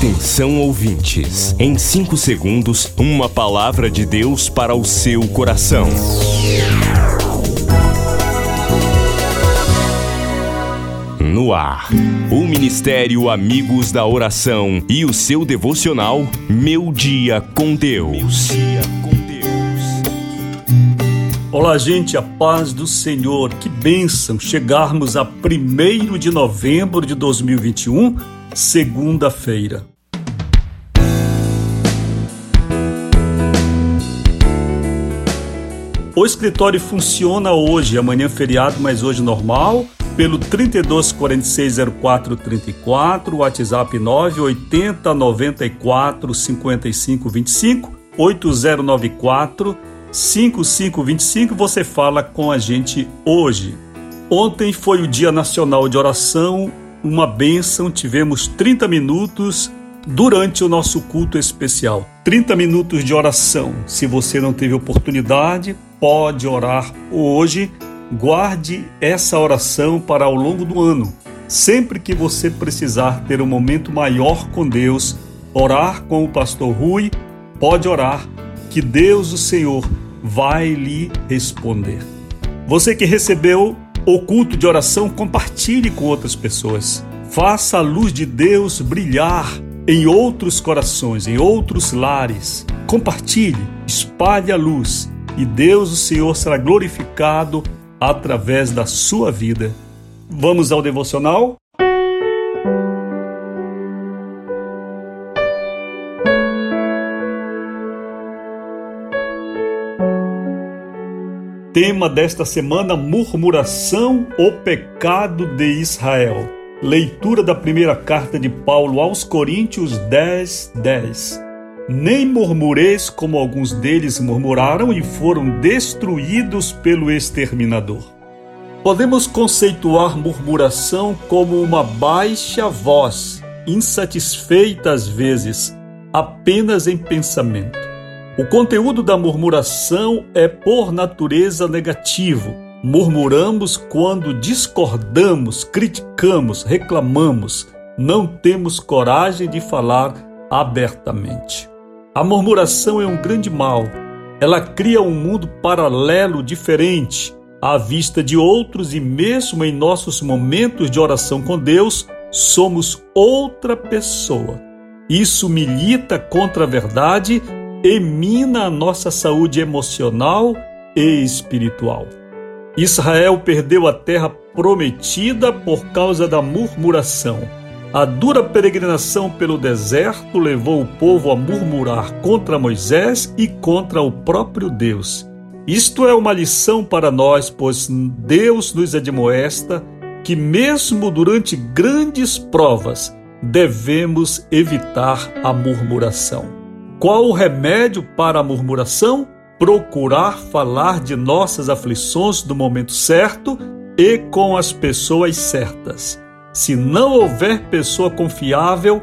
Atenção ouvintes, em 5 segundos, uma palavra de Deus para o seu coração. No ar, o Ministério Amigos da Oração e o seu devocional Meu Dia com Deus. Olá, gente, a paz do Senhor. Que bênção chegarmos a 1 de novembro de 2021, segunda-feira. O escritório funciona hoje, amanhã feriado, mas hoje normal, pelo 32460434, WhatsApp 980 94 55 25, 8094 5525, você fala com a gente hoje. Ontem foi o Dia Nacional de Oração, uma bênção, tivemos 30 minutos durante o nosso culto especial. 30 minutos de oração. Se você não teve oportunidade, pode orar hoje. Guarde essa oração para ao longo do ano. Sempre que você precisar ter um momento maior com Deus, orar com o pastor Rui, pode orar que Deus, o Senhor, vai lhe responder. Você que recebeu o culto de oração, compartilhe com outras pessoas. Faça a luz de Deus brilhar em outros corações, em outros lares. Compartilhe, espalhe a luz e Deus, o Senhor, será glorificado através da sua vida. Vamos ao devocional? Tema desta semana: murmuração, o pecado de Israel. Leitura da primeira carta de Paulo aos Coríntios 10, 10. Nem murmureis como alguns deles murmuraram e foram destruídos pelo exterminador. Podemos conceituar murmuração como uma baixa voz, insatisfeita às vezes, apenas em pensamento o conteúdo da murmuração é por natureza negativo. Murmuramos quando discordamos, criticamos, reclamamos, não temos coragem de falar abertamente. A murmuração é um grande mal. Ela cria um mundo paralelo diferente à vista de outros e mesmo em nossos momentos de oração com Deus, somos outra pessoa. Isso milita contra a verdade e mina a nossa saúde emocional e espiritual. Israel perdeu a terra prometida por causa da murmuração. A dura peregrinação pelo deserto levou o povo a murmurar contra Moisés e contra o próprio Deus. Isto é uma lição para nós, pois Deus nos admoesta que, mesmo durante grandes provas, devemos evitar a murmuração. Qual o remédio para a murmuração? Procurar falar de nossas aflições no momento certo e com as pessoas certas. Se não houver pessoa confiável,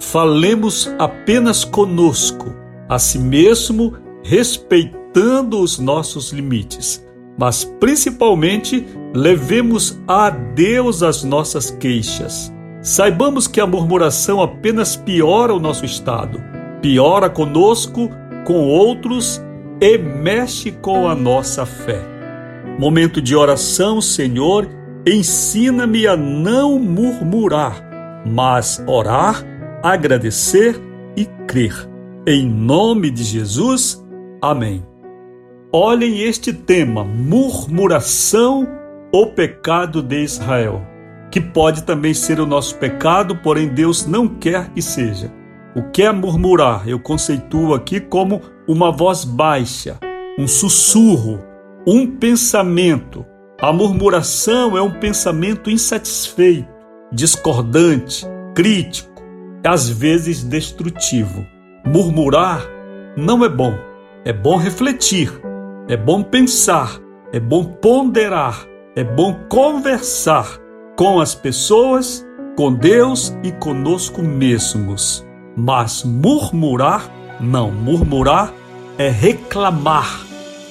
falemos apenas conosco, a si mesmo respeitando os nossos limites. Mas principalmente, levemos a Deus as nossas queixas. Saibamos que a murmuração apenas piora o nosso estado piora conosco, com outros e mexe com a nossa fé. Momento de oração, Senhor, ensina-me a não murmurar, mas orar, agradecer e crer. Em nome de Jesus, amém. Olhem este tema: murmuração, o pecado de Israel, que pode também ser o nosso pecado, porém Deus não quer que seja. O que é murmurar? Eu conceituo aqui como uma voz baixa, um sussurro, um pensamento. A murmuração é um pensamento insatisfeito, discordante, crítico, às vezes destrutivo. Murmurar não é bom. É bom refletir, é bom pensar, é bom ponderar, é bom conversar com as pessoas, com Deus e conosco mesmos. Mas murmurar, não, murmurar é reclamar.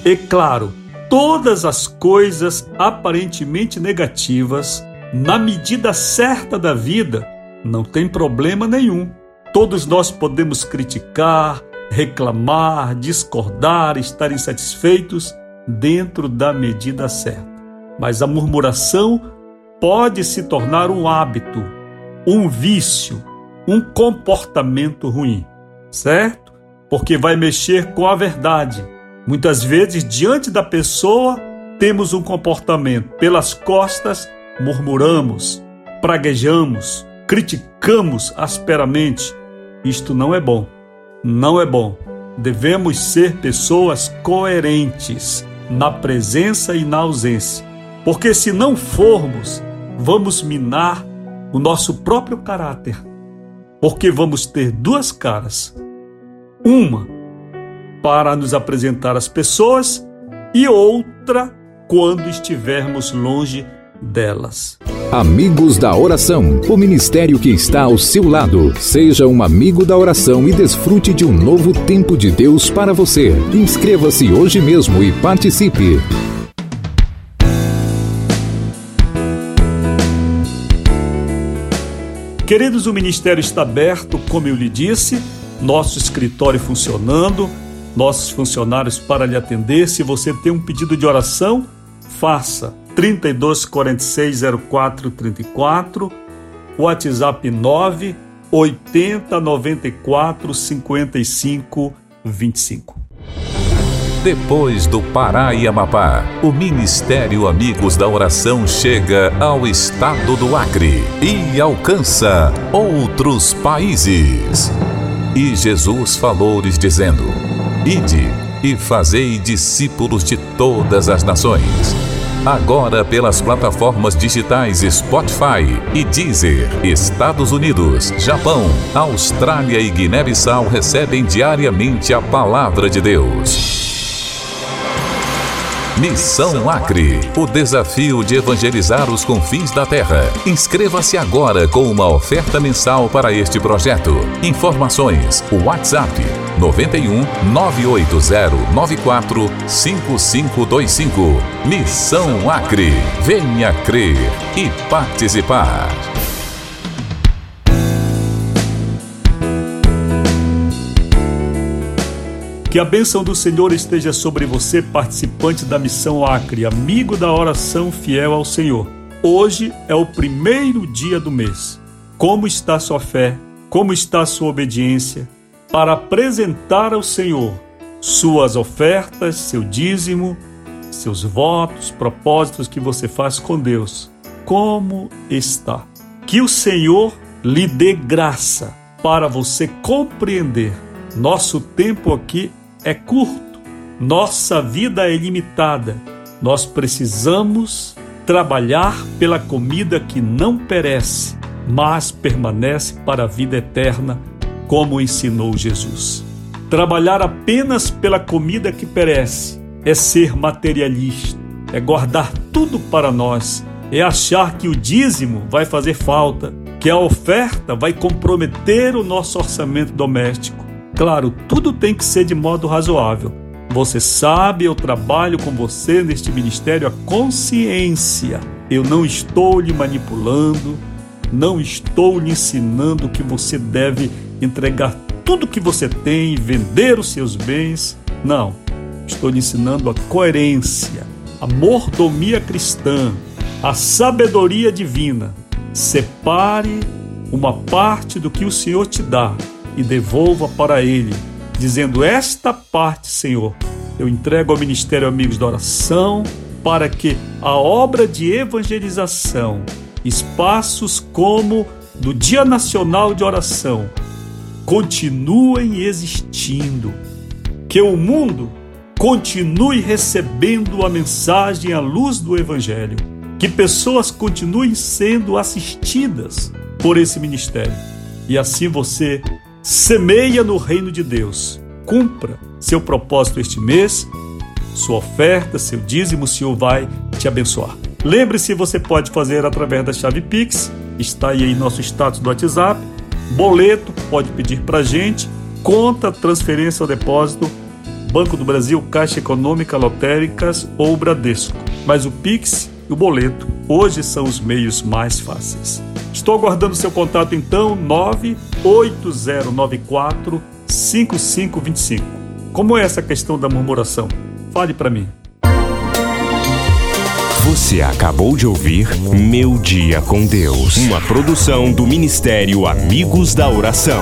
E claro, todas as coisas aparentemente negativas, na medida certa da vida, não tem problema nenhum. Todos nós podemos criticar, reclamar, discordar, estar insatisfeitos dentro da medida certa. Mas a murmuração pode se tornar um hábito, um vício, um comportamento ruim, certo? Porque vai mexer com a verdade. Muitas vezes, diante da pessoa, temos um comportamento pelas costas, murmuramos, praguejamos, criticamos asperamente. Isto não é bom. Não é bom. Devemos ser pessoas coerentes na presença e na ausência. Porque se não formos, vamos minar o nosso próprio caráter. Porque vamos ter duas caras. Uma para nos apresentar às pessoas e outra quando estivermos longe delas. Amigos da Oração, o ministério que está ao seu lado. Seja um amigo da oração e desfrute de um novo tempo de Deus para você. Inscreva-se hoje mesmo e participe. Queridos, o ministério está aberto, como eu lhe disse, nosso escritório funcionando, nossos funcionários para lhe atender. Se você tem um pedido de oração, faça 32 46 04 34, WhatsApp 9 80 94 55 25. Depois do Pará e Amapá, o Ministério Amigos da Oração chega ao estado do Acre e alcança outros países. E Jesus falou-lhes dizendo: Ide e fazei discípulos de todas as nações Agora pelas plataformas digitais Spotify e Deezer, Estados Unidos, Japão, Austrália e Guiné-Bissau recebem diariamente a palavra de Deus. Missão Acre, o desafio de evangelizar os confins da terra. Inscreva-se agora com uma oferta mensal para este projeto. Informações: WhatsApp 91 980 94 5525. Missão Acre. Venha crer e participar. Que a bênção do Senhor esteja sobre você, participante da missão Acre, amigo da oração fiel ao Senhor. Hoje é o primeiro dia do mês. Como está sua fé? Como está sua obediência? Para apresentar ao Senhor suas ofertas, seu dízimo, seus votos, propósitos que você faz com Deus. Como está? Que o Senhor lhe dê graça para você compreender. Nosso tempo aqui é curto, nossa vida é limitada. Nós precisamos trabalhar pela comida que não perece, mas permanece para a vida eterna, como ensinou Jesus. Trabalhar apenas pela comida que perece é ser materialista, é guardar tudo para nós, é achar que o dízimo vai fazer falta, que a oferta vai comprometer o nosso orçamento doméstico. Claro, tudo tem que ser de modo razoável. Você sabe, eu trabalho com você neste ministério a consciência. Eu não estou lhe manipulando, não estou lhe ensinando que você deve entregar tudo que você tem, vender os seus bens. Não, estou lhe ensinando a coerência, a mordomia cristã, a sabedoria divina. Separe uma parte do que o Senhor te dá e devolva para ele, dizendo: Esta parte, Senhor, eu entrego ao Ministério Amigos da Oração para que a obra de evangelização, espaços como do Dia Nacional de Oração, continuem existindo, que o mundo continue recebendo a mensagem à luz do Evangelho, que pessoas continuem sendo assistidas por esse ministério. E assim você Semeia no reino de Deus. Cumpra seu propósito este mês, sua oferta, seu dízimo, o Senhor vai te abençoar. Lembre-se, você pode fazer através da chave Pix, está aí em nosso status do WhatsApp. Boleto, pode pedir para gente. Conta, transferência ou depósito, Banco do Brasil, Caixa Econômica, Lotéricas ou Bradesco. Mas o Pix e o boleto hoje são os meios mais fáceis. Estou aguardando seu contato então 98094 5525. Como é essa questão da murmuração? Fale para mim. Você acabou de ouvir Meu Dia com Deus, uma produção do Ministério Amigos da Oração.